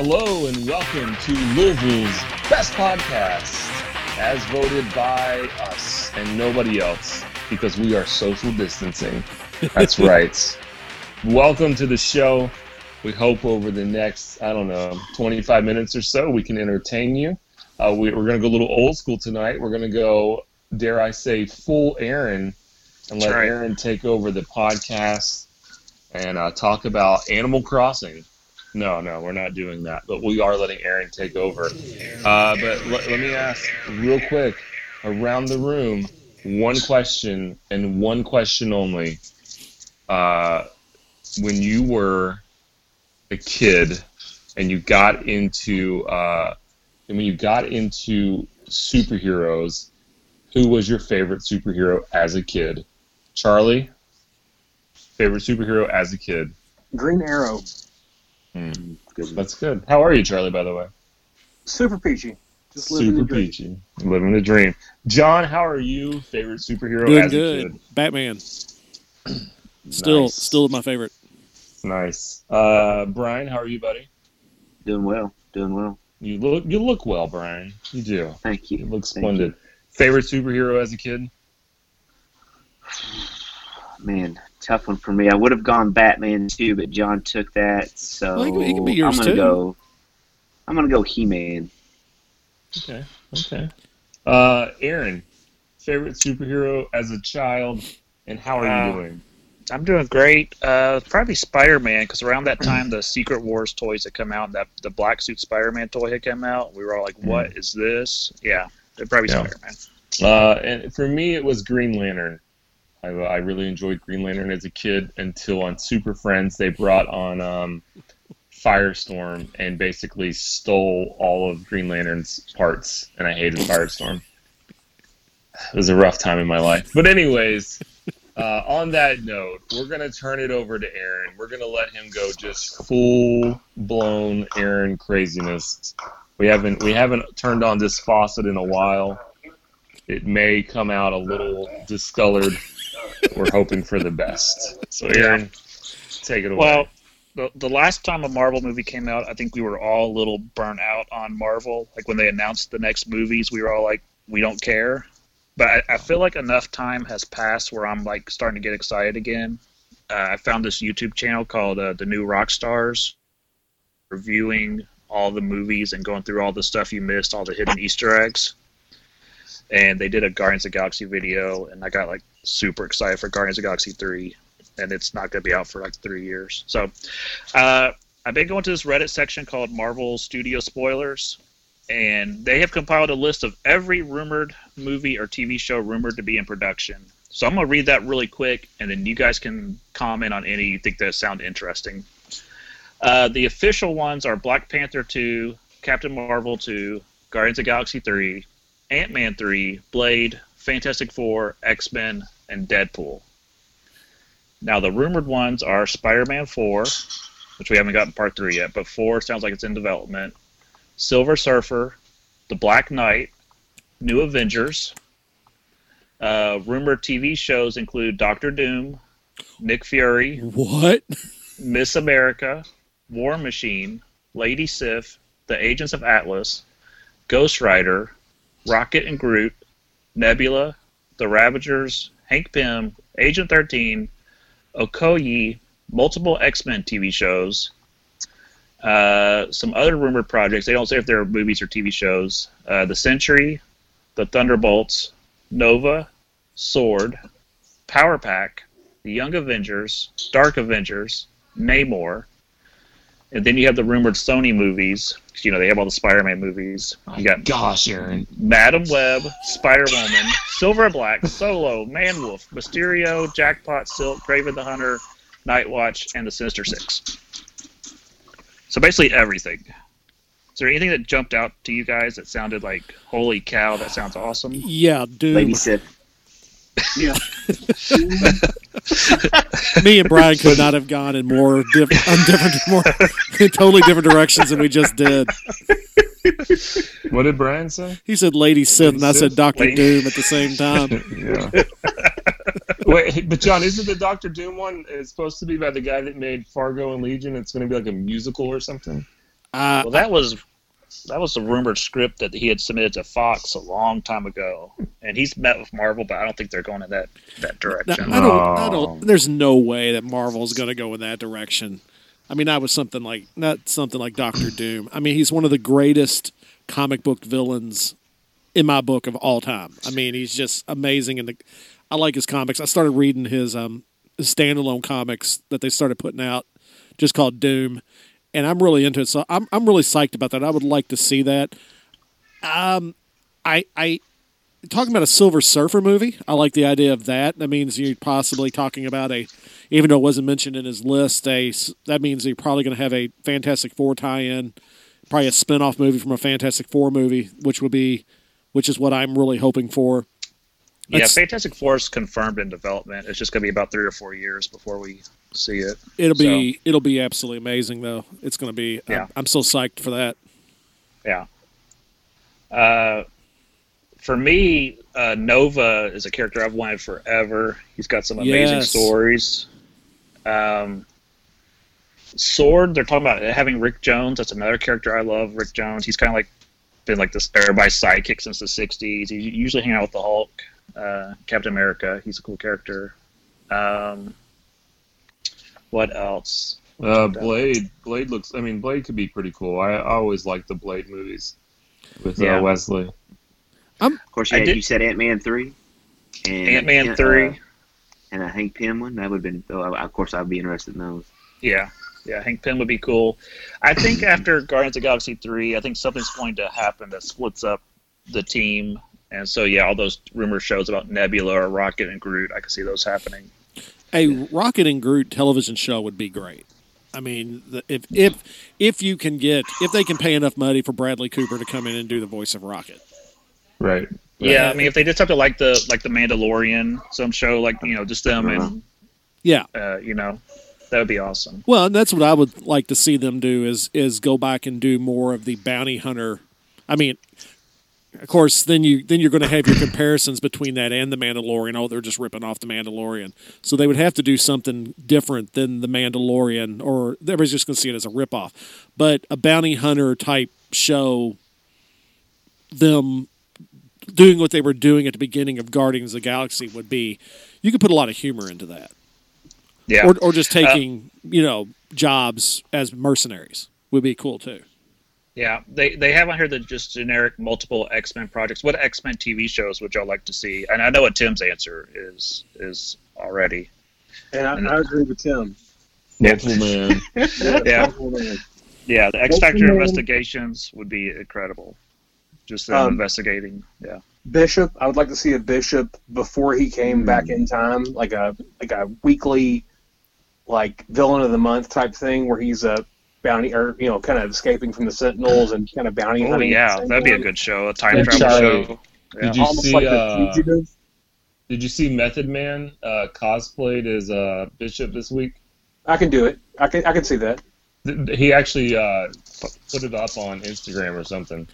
Hello and welcome to Louisville's best podcast, as voted by us and nobody else, because we are social distancing. That's right. welcome to the show. We hope over the next, I don't know, 25 minutes or so, we can entertain you. Uh, we, we're going to go a little old school tonight. We're going to go, dare I say, full Aaron and let right. Aaron take over the podcast and uh, talk about Animal Crossing. No, no, we're not doing that, but we are letting Aaron take over. Uh, but let, let me ask real quick around the room one question and one question only. Uh, when you were a kid and you got into uh, and when you got into superheroes, who was your favorite superhero as a kid? Charlie, favorite superhero as a kid. Green Arrow. Hmm. That's good. How are you, Charlie? By the way, Super peachy. Just living super the dream. peachy, living the dream. John, how are you? Favorite superhero Doing as good. a kid? Batman. Still, Nice. still my favorite. Nice. Uh, Brian, how are you, buddy? Doing well, doing well. You look you look well, Brian. You do. Thank you. You look Thank splendid. Favorite superhero as a kid? Man, tough one for me. I would have gone Batman too, but John took that, so Well, he can- he can be yours, I'm gonna too. go. I'm gonna go He-Man. Okay. Okay. Uh, Aaron, favorite superhero as a child, and how are you Uh, doing? I'm doing great. Uh, probably Spider Man because around that time the Secret Wars toys had come out. That the black suit Spider Man toy had come out. We were all like, "What is this?" Yeah, it'd probably Yeah. Spider Man. Uh, and for me, it was Green Lantern. I, I really enjoyed Green Lantern as a kid until on Super Friends they brought on um, Firestorm and basically stole all of Green Lantern's parts, and I hated Firestorm. It was a rough time in my life. But anyways, uh, on that note, we're gonna turn it over to Aaron. We're gonna let him go just full blown Aaron craziness. We haven't we haven't turned on this faucet in a while. It may come out a little discolored. We're hoping for the best. So Aaron, take it away. Well, the, the last time a Marvel movie came out, I think we were all a little burnt out on Marvel. Like when they announced the next movies, we were all like, "We don't care." But I, I feel like enough time has passed where I'm like starting to get excited again. Uh, I found this YouTube channel called uh, The New Rock Stars, reviewing all the movies and going through all the stuff you missed, all the hidden Easter eggs. And they did a Guardians of Galaxy video, and I got like super excited for Guardians of Galaxy 3 and it's not going to be out for like three years. So, uh, I've been going to this Reddit section called Marvel Studio Spoilers, and they have compiled a list of every rumored movie or TV show rumored to be in production. So I'm going to read that really quick, and then you guys can comment on any you think that sound interesting. Uh, the official ones are Black Panther 2, Captain Marvel 2, Guardians of Galaxy 3, Ant Man 3, Blade, Fantastic Four, X Men, and Deadpool. Now the rumored ones are Spider-Man 4, which we haven't gotten part 3 yet, but 4 sounds like it's in development. Silver Surfer, The Black Knight, New Avengers. Uh, rumored TV shows include Doctor Doom, Nick Fury, What? Miss America, War Machine, Lady Sif, The Agents of Atlas, Ghost Rider, Rocket and Groot, Nebula, The Ravagers, Hank Pym, Agent 13, Okoye, multiple X Men TV shows, uh, some other rumored projects. They don't say if they're movies or TV shows. Uh, the Sentry, The Thunderbolts, Nova, Sword, Power Pack, The Young Avengers, Dark Avengers, Namor, and then you have the rumored Sony movies. You know they have all the Spider-Man movies. You oh got gosh, Aaron. Madame Web, Spider Woman, Silver and Black, Solo, Man Wolf, Mysterio, Jackpot, Silk, Kraven the Hunter, Night Watch, and the Sinister Six. So basically everything. Is there anything that jumped out to you guys that sounded like, holy cow, that sounds awesome? Yeah, dude. Lady Sif. Yeah. Me and Brian could not have gone in more diff- different, more totally different directions than we just did. What did Brian say? He said Lady Sif, and I said Doctor Lady- Doom at the same time. yeah. Wait, but John, isn't the Doctor Doom one? It's supposed to be by the guy that made Fargo and Legion. It's going to be like a musical or something. Uh, Well, that was that was the rumored script that he had submitted to Fox a long time ago, and he's met with Marvel, but I don't think they're going in that that direction. I don't. I Oh. don't. There's no way that Marvel's going to go in that direction. I mean, that was something like not something like Doctor Doom. I mean, he's one of the greatest comic book villains in my book of all time. I mean, he's just amazing, and the, I like his comics. I started reading his um his standalone comics that they started putting out, just called Doom, and I'm really into it. So I'm I'm really psyched about that. I would like to see that. Um, I I talking about a Silver Surfer movie. I like the idea of that. That means you're possibly talking about a, even though it wasn't mentioned in his list, a that means you're probably going to have a Fantastic Four tie-in, probably a spin-off movie from a Fantastic Four movie, which would be, which is what I'm really hoping for. yeah, Fantastic Four is confirmed in development. It's just going to be about three or four years before we see it. It'll be it'll be absolutely amazing though. It's going to be. Yeah. I'm, I'm so psyched for that. Yeah. Uh, for me, uh, Nova is a character I've wanted forever. He's got some amazing Yes. stories. Um, Sword, they're talking about having Rick Jones. That's another character I love. Rick Jones. He's kind of like been like this everybody's sidekick since the '60s. He usually hang out with the Hulk, uh, Captain America. He's a cool character. Um, what else? Uh, Blade. Blade looks. I mean, Blade could be pretty cool. I, I always like the Blade movies with Yeah. uh, Wesley. Of course, you, had, you said Ant Man three, Ant Man uh, three. and a Hank Pym one. That would have been. Oh, of course, I'd be interested in those. Yeah, yeah, Hank Pym would be cool. I think after Guardians of the Galaxy three, I think something's going to happen that splits up the team, and so yeah, all those rumor shows about Nebula or Rocket and Groot, I can see those happening. A Rocket and Groot television show would be great. I mean, if if if you can get if they can pay enough money for Bradley Cooper to come in and do the voice of Rocket. Right. Yeah, I mean, if they did something like the like the Mandalorian, some show like you know just them and Yeah. uh, you know, that would be awesome. Well, and that's what I would like to see them do is is go back and do more of the bounty hunter. I mean, of course, then you then you're going to have your comparisons between that and the Mandalorian. Oh, they're just ripping off the Mandalorian. So they would have to do something different than the Mandalorian, or everybody's just going to see it as a ripoff. But a bounty hunter type show, them doing what they were doing at the beginning of Guardians of the Galaxy would be. You could put a lot of humor into that Yeah, or, or just uh, taking you know jobs as mercenaries would be cool too. Yeah. They they have on here the just generic multiple X Men projects. What X Men TV shows would y'all like to see? And I know what Tim's answer is is already. And I, I agree with Tim. Multiple man. Yeah. Yeah, the X Factor investigations would be incredible. Just them Um, investigating. Yeah. Bishop. I would like to see a bishop before he came back in time, like a like a weekly, like villain of the month type thing, where he's a bounty or you know kind of escaping from the Sentinels and kind of bounty Oh hunting. at yeah, that'd be a good show. A time Hey, travel Charlie, show. Yeah. Did you Almost see? like Uh, did you see Method Man uh, cosplayed as uh, Bishop this week? I can do it. I can I can see that. He actually uh, put it up on Instagram or something.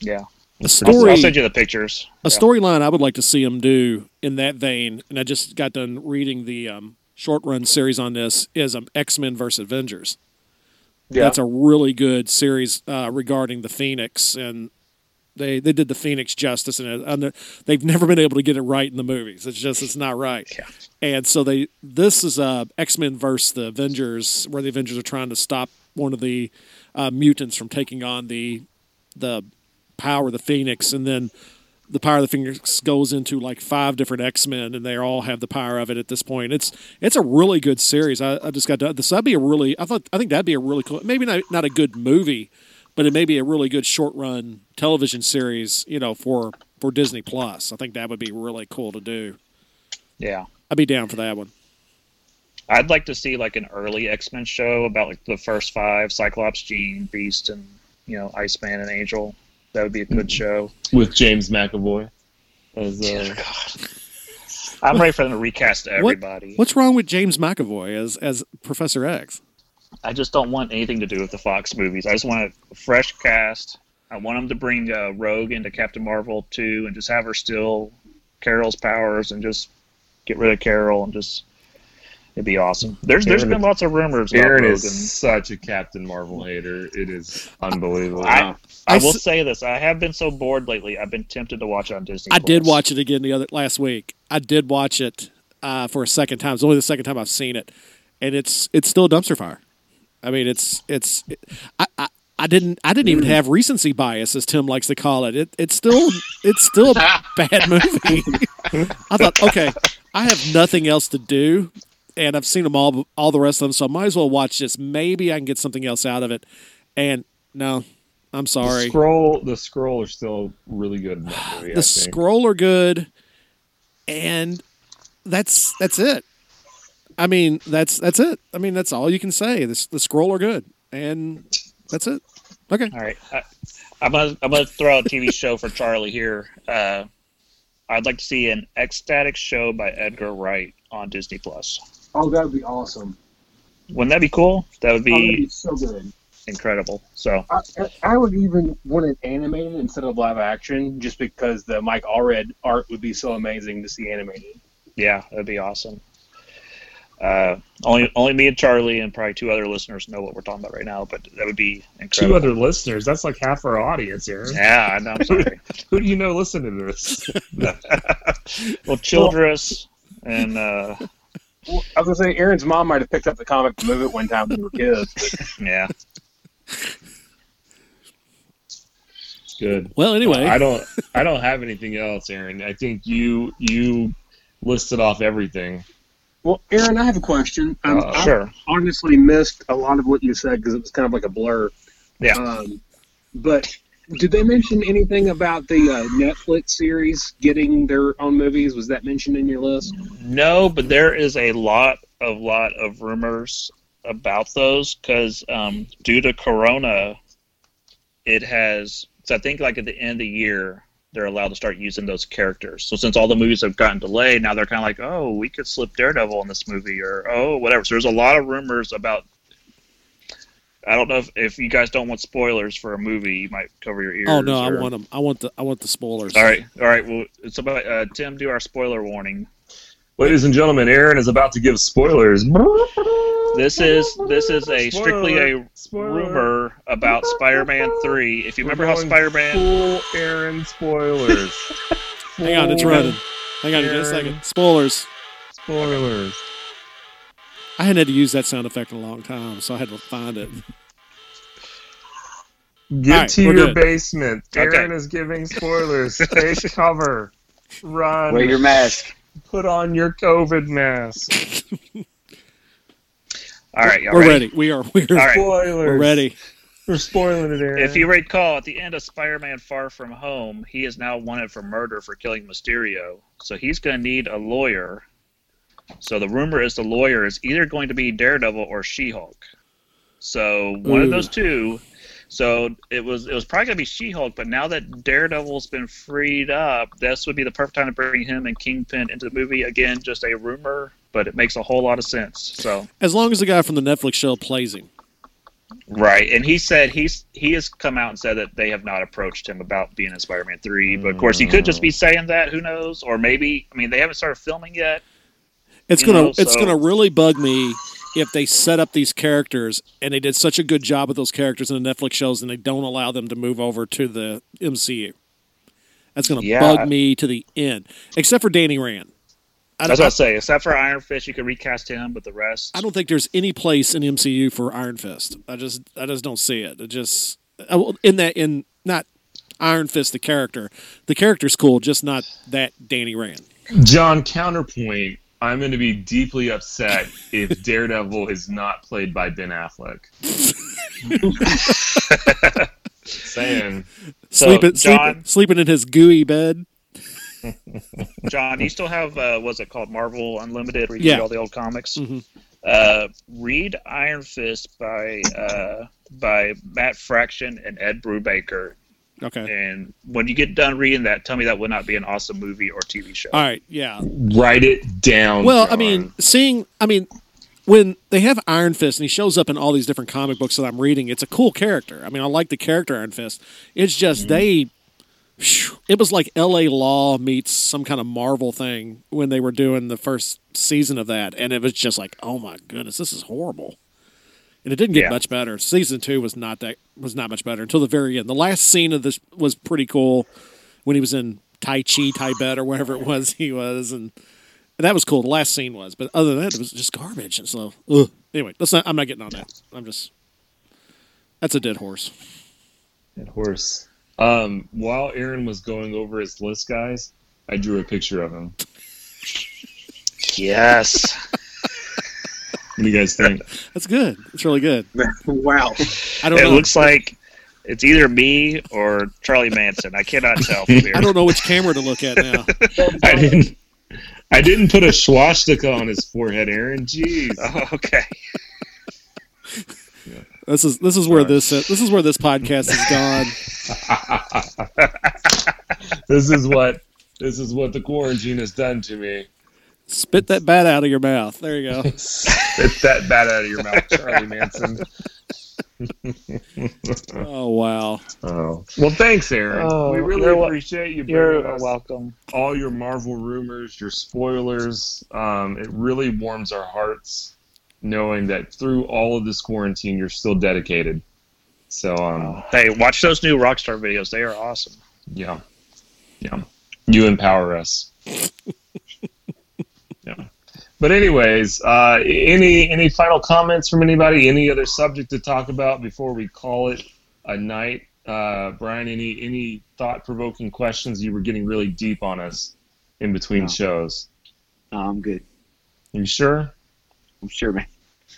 Yeah. A I'll, story, I'll send you the pictures. a Yeah. storyline I would like to see him do in that vein, and I just got done reading the um, short run series on this is um, X Men versus Avengers. Yeah. That's a really good series uh, regarding the Phoenix, and they they did the Phoenix justice, and, and they've never been able to get it right in the movies. It's just it's not right. Yeah. And so they this is uh, X Men versus the Avengers, where the Avengers are trying to stop one of the uh, mutants from taking on the the power of the Phoenix, and then the power of the Phoenix goes into like five different X Men, and they all have the power of it at this point. It's it's a really good series. I, I just got done. This that'd be a really I thought I think that'd be a really cool. Maybe not not a good movie, but it may be a really good short run television series. You know, for for Disney Plus. I think that would be really cool to do. Yeah. I'd be down for that one. I'd like to see like an early X Men show about like the first five: Cyclops, Jean, Beast, and you know Iceman and Angel. That would be a good show. with James McAvoy. As, uh, God. I'm ready for them to recast everybody. What's wrong with James McAvoy as as Professor X? I just don't want anything to do with the Fox movies. I just want a fresh cast. I want them to bring uh, Rogue into Captain Marvel too, and just have her steal Carol's powers and just get rid of Carol and just it'd be awesome. There's there's Aaron- been lots of rumors. about Aaron Logan. is such a Captain Marvel hater. It is unbelievable. I, I, I will s- say this: I have been so bored lately. I've been tempted to watch it on Disney. I did watch it again the other last week. I did watch it uh, for a second time. It's only the second time I've seen it, and it's it's still a dumpster fire. I mean, it's it's I, I I didn't I didn't even Mm. have recency bias, as Tim likes to call it. It it's still it's still a bad movie. I thought, okay, I have nothing else to do, and I've seen them all all the rest of them, so I might as well watch this. Maybe I can get something else out of it. And no, I'm The sorry. Skrull, the Skrull are still really good in that movie. I the think. Skrull are good, and that's that's it. I mean, that's that's it. I mean, that's all you can say. The, the Skrull are good, and that's it. Okay. All right, I, I'm gonna I'm gonna throw out a TV show for Charlie here. Uh, I'd like to see an X-Statix show by Edgar Wright on Disney Plus. Oh, that would be awesome. Wouldn't that be cool? That would Oh, that'd be be so good. incredible. So I, I would even want it animated instead of live action, just because the Mike Allred art would be so amazing to see animated. yeah, that'd be awesome. Uh, only only me and Charlie and probably two other listeners know what we're talking about right now, but that would be Two other listeners. That's like half our audience, Aaron. Yeah, I know. I'm sorry. Who do you know listening to this? well, Childress and uh, Well, I was gonna say Aaron's mom might have picked up the comic to move it one time when we were kids. yeah, Good. Well, anyway, I don't. I don't have anything else, Aaron. I think you you listed off everything. Well, Aaron, I have a question. Um, Uh, I honestly missed a lot of what you said because it was kind of like a blur. Yeah. Um, but did they mention anything about the uh, Netflix series getting their own movies? Was that mentioned in your list? No, but there is a lot of lot of rumors about those because um, due to Corona, it has. So I think like at the end of the year, they're allowed to start using those characters. So since all the movies have gotten delayed, now they're kind of like, oh, we could slip Daredevil in this movie, or oh, whatever. So there's a lot of rumors about. I don't know if, if you guys don't want spoilers for a movie, you might cover your ears. oh no, I want them. I want the I want the spoilers. All right, all right. Well, it's about uh, Tim. Do our spoiler warning. Ladies and gentlemen, Aaron is about to give spoilers. This is this is a strictly a Spoiler. rumor about Spider-Man Three. If you We're remember how Spider-Man, Full Aaron spoilers. Hang on, it's Full running. Hang on, just a second. Spoilers. Spoilers. I hadn't had to use that sound effect in a long time, so I had to find it. Get All right, to your good. basement. Okay. Aaron is giving spoilers. Take cover. Run. Wear your mask. Put on your COVID mask. all right, y'all We're ready? ready. We are. We're, All right. Spoilers. we're ready. We're spoiling it, Aaron. If you recall, at the end of Spider-Man: Far From Home, he is now wanted for murder for killing Mysterio. So he's going to need a lawyer. So the rumor is the lawyer is either going to be Daredevil or She-Hulk. So one of those two. So it was it was probably going to be She-Hulk, but now that Daredevil's been freed up, this would be the perfect time to bring him and Kingpin into the movie. Again, just a rumor, but it makes a whole lot of sense. So As long as the guy from the Netflix show plays him. Right, and he said he's he has come out and said that they have not approached him about being in Spider-Man three. But of course, he could just be mm. saying that. Who knows? Or maybe I mean they haven't started filming yet. It's gonna know, it's so- gonna really bug me if they set up these characters and they did such a good job with those characters in the Netflix shows and they don't allow them to move over to the MCU. That's gonna Yeah. bug me to the end. Except for Danny Rand. I That's don't, what I say. Except for Iron Fist, you could recast him, but the rest. I don't think there's any place in MCU for Iron Fist. I just I just don't see it. It just uh, in that in not Iron Fist the character. The character's cool, just not that Danny Rand. John, counterpoint. I'm going to be deeply upset if Daredevil is not played by Ben Affleck. Saying. So, sleeping, John- sleeping sleeping in his gooey bed. John, you still have uh, what's it called? Marvel Unlimited, where you Yeah. read all the old comics. Mhm. Uh, read Iron Fist by uh, by Matt Fraction and Ed Brubaker. Okay. And when you get done reading that, tell me that would not be an awesome movie or TV show. All right, yeah. Write it down. Well, I mean, seeing, I mean, when they have Iron Fist and he shows up in all these different comic books that I'm reading, it's a cool character. I mean, I like the character Iron Fist. It's just Mm-hmm. they it was like L.A. Law meets some kind of Marvel thing when they were doing the first season of that, and it was just like, oh my goodness, this is horrible. And it didn't get Yeah. much better. Season two was not that was not much better until the very end. The last scene of this was pretty cool when he was in Tai Chi, Tibet, or wherever it was he was, and, and that was cool. The last scene was, but other than that, it was just garbage. And so, ugh. anyway, let's not. I'm not getting on that. I'm just. That's a dead horse. Dead horse. Um, while Aaron was going over his list, guys, I drew a picture of him. Yes. What do you guys think? That's good. It's really good. wow. I don't it know. looks like it's either me or Charlie Manson. I cannot tell from here. I don't know which camera to look at now. I didn't. I didn't put a swastika on his forehead, Aaron. Jeez. Oh, okay. This is this is where this uh, this is where this podcast has gone. this is what this is what the quarantine has done to me. Spit that bat out of your mouth. There you go. Spit that bat out of your mouth, Charlie Manson. Oh wow. Oh well, thanks, Aaron. Oh, we really appreciate you bringing You're us welcome. all your Marvel rumors, your spoilers. Um, it really warms our hearts knowing that through all of this quarantine, you're still dedicated. So, um, Hey, watch those new Rockstar videos. They are awesome. yeah, yeah, you empower us. yeah. But anyways, uh, any any final comments from anybody? Any other subject to talk about before we call it a night? Uh, Brian, any any thought provoking questions? You were getting really deep on us in between No. shows. No, I'm good. You sure? I'm sure, man.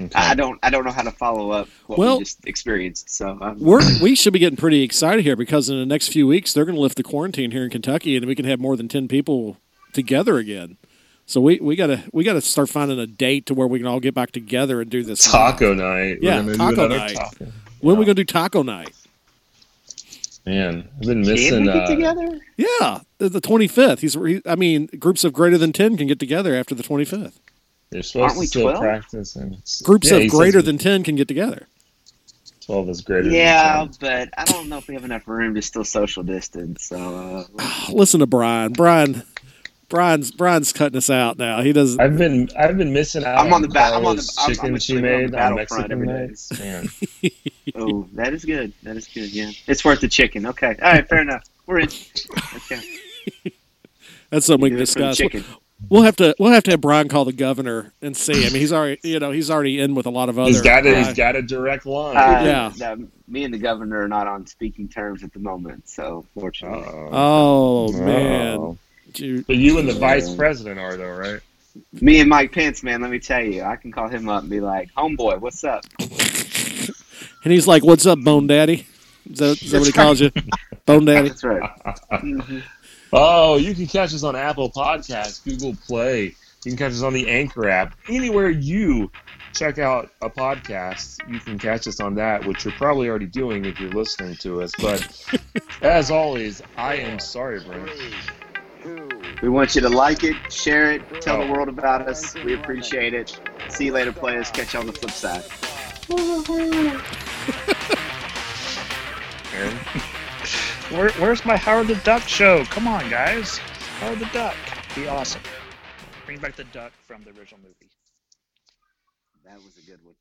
Okay. I don't. I don't know how to follow up what Well- we just experienced. So We're we should be getting pretty excited here because in the next few weeks they're going to lift the quarantine here in Kentucky and we can have more than ten people together again. So we, we gotta we gotta start finding a date to where we can all get back together and do this. Taco night. We're Yeah, gonna taco night. taco. When are we gonna do taco night? Man, I've been can missing. we get Uh, together? Yeah, the twenty fifth. He's he, I mean groups of greater than ten can get together after the twenty fifth. they're supposed Aren't to we still 12? practice. And Groups yeah, of greater than ten can get together. twelve is greater. Yeah, than 10. but I don't know if we have enough room to still social distance. So uh, Listen to Brian. Brian, Brian's Brian's cutting us out now. He doesn't. I've been I've been missing out. I'm on the ba- I'm on the- Carla's I'm- I'm chicken she literally on the made on battlefront Mexican every day. nights. Man, oh, that is good. That is good. Yeah, it's worth the chicken. Okay, all right, fair enough. We're in. Okay, That's something we can do it for the discuss. We'll have to we'll have to have Brian call the governor and see. I mean, he's already you know he's already in with a lot of other. he's got a, uh, he's got a direct line. Uh, Yeah. no, me and the governor are not on speaking terms at the moment, so fortunately. Uh-oh. oh man, Uh-oh. Dude, But you and the vice president are though, right? Me and Mike Pence, man, let me tell you, I can call him up and be like, "Homeboy, what's up?" and he's like, "What's up, Bone Daddy?" Is that, is that what he calls you, Bone Daddy? That's right. Mhm. Oh, you can catch us on Apple Podcasts, Google Play. You can catch us on the Anchor app. Anywhere you check out a podcast, you can catch us on that, which you're probably already doing if you're listening to us. But as always, I am sorry, Brent. Three, two, We want you to like it, share it, tell Oh. the world about us. We appreciate it. See you later, players. Catch you on the flip side. Where, where's my Howard the Duck show? Come on, guys. Howard the Duck. Be awesome. Bring back the duck from the original movie. That was a good one.